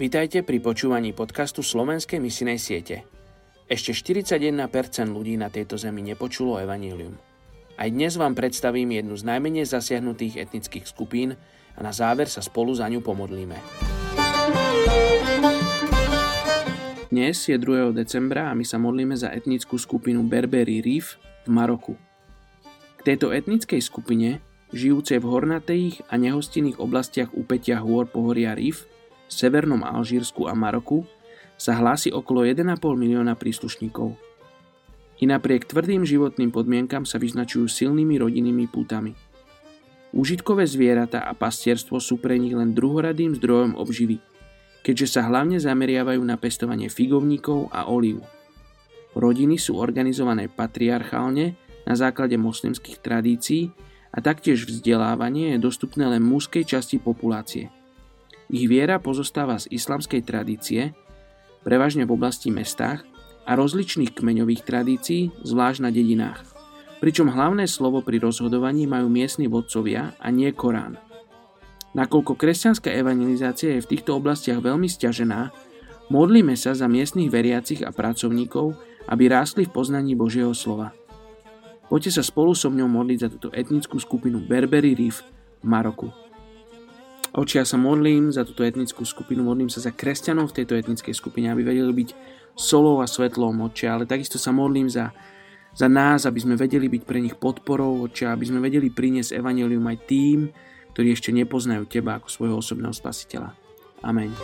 Vítajte pri počúvaní podcastu Slovenskej misinej siete. Ešte 41% ľudí na tejto zemi nepočulo evanílium. Aj dnes vám predstavím jednu z najmenej zasiahnutých etnických skupín a na záver sa spolu za ňu pomodlíme. Dnes je 2. decembra a my sa modlíme za etnickú skupinu Berberi Reef v Maroku. K tejto etnickej skupine žijúcej v hornatých a nehostinných oblastiach úpetia hôr pohoria Rif, severnom Alžírsku a Maroku, sa hlási okolo 1,5 milióna príslušníkov. I napriek tvrdým životným podmienkam sa vyznačujú silnými rodinnými pútami. Užitkové zvieratá a pastierstvo sú pre nich len druhoradým zdrojom obživy, keďže sa hlavne zameriavajú na pestovanie figovníkov a olív. Rodiny sú organizované patriarchálne na základe moslimských tradícií a taktiež vzdelávanie je dostupné len mužskej časti populácie. Ich viera pozostáva z islamskej tradície, prevažne v oblasti mestách, a rozličných kmeňových tradícií, zvlášť na dedinách. Pričom hlavné slovo pri rozhodovaní majú miestni vodcovia a nie Korán. Nakoľko kresťanská evangelizácia je v týchto oblastiach veľmi stiažená, modlíme sa za miestnych veriacich a pracovníkov, aby rástli v poznaní Božieho slova. Poďte sa spolu so mňou modliť za túto etnickú skupinu Berberi Reef v Maroku. Oči, ja sa modlím za túto etnickú skupinu, modlím sa za kresťanov v tejto etnickej skupine, aby vedeli byť solou a svetlom očia, ale takisto sa modlím za, za nás, aby sme vedeli byť pre nich podporou očia, aby sme vedeli priniesť evanelium aj tým, ktorí ešte nepoznajú teba ako svojho osobného spasiteľa. Amen.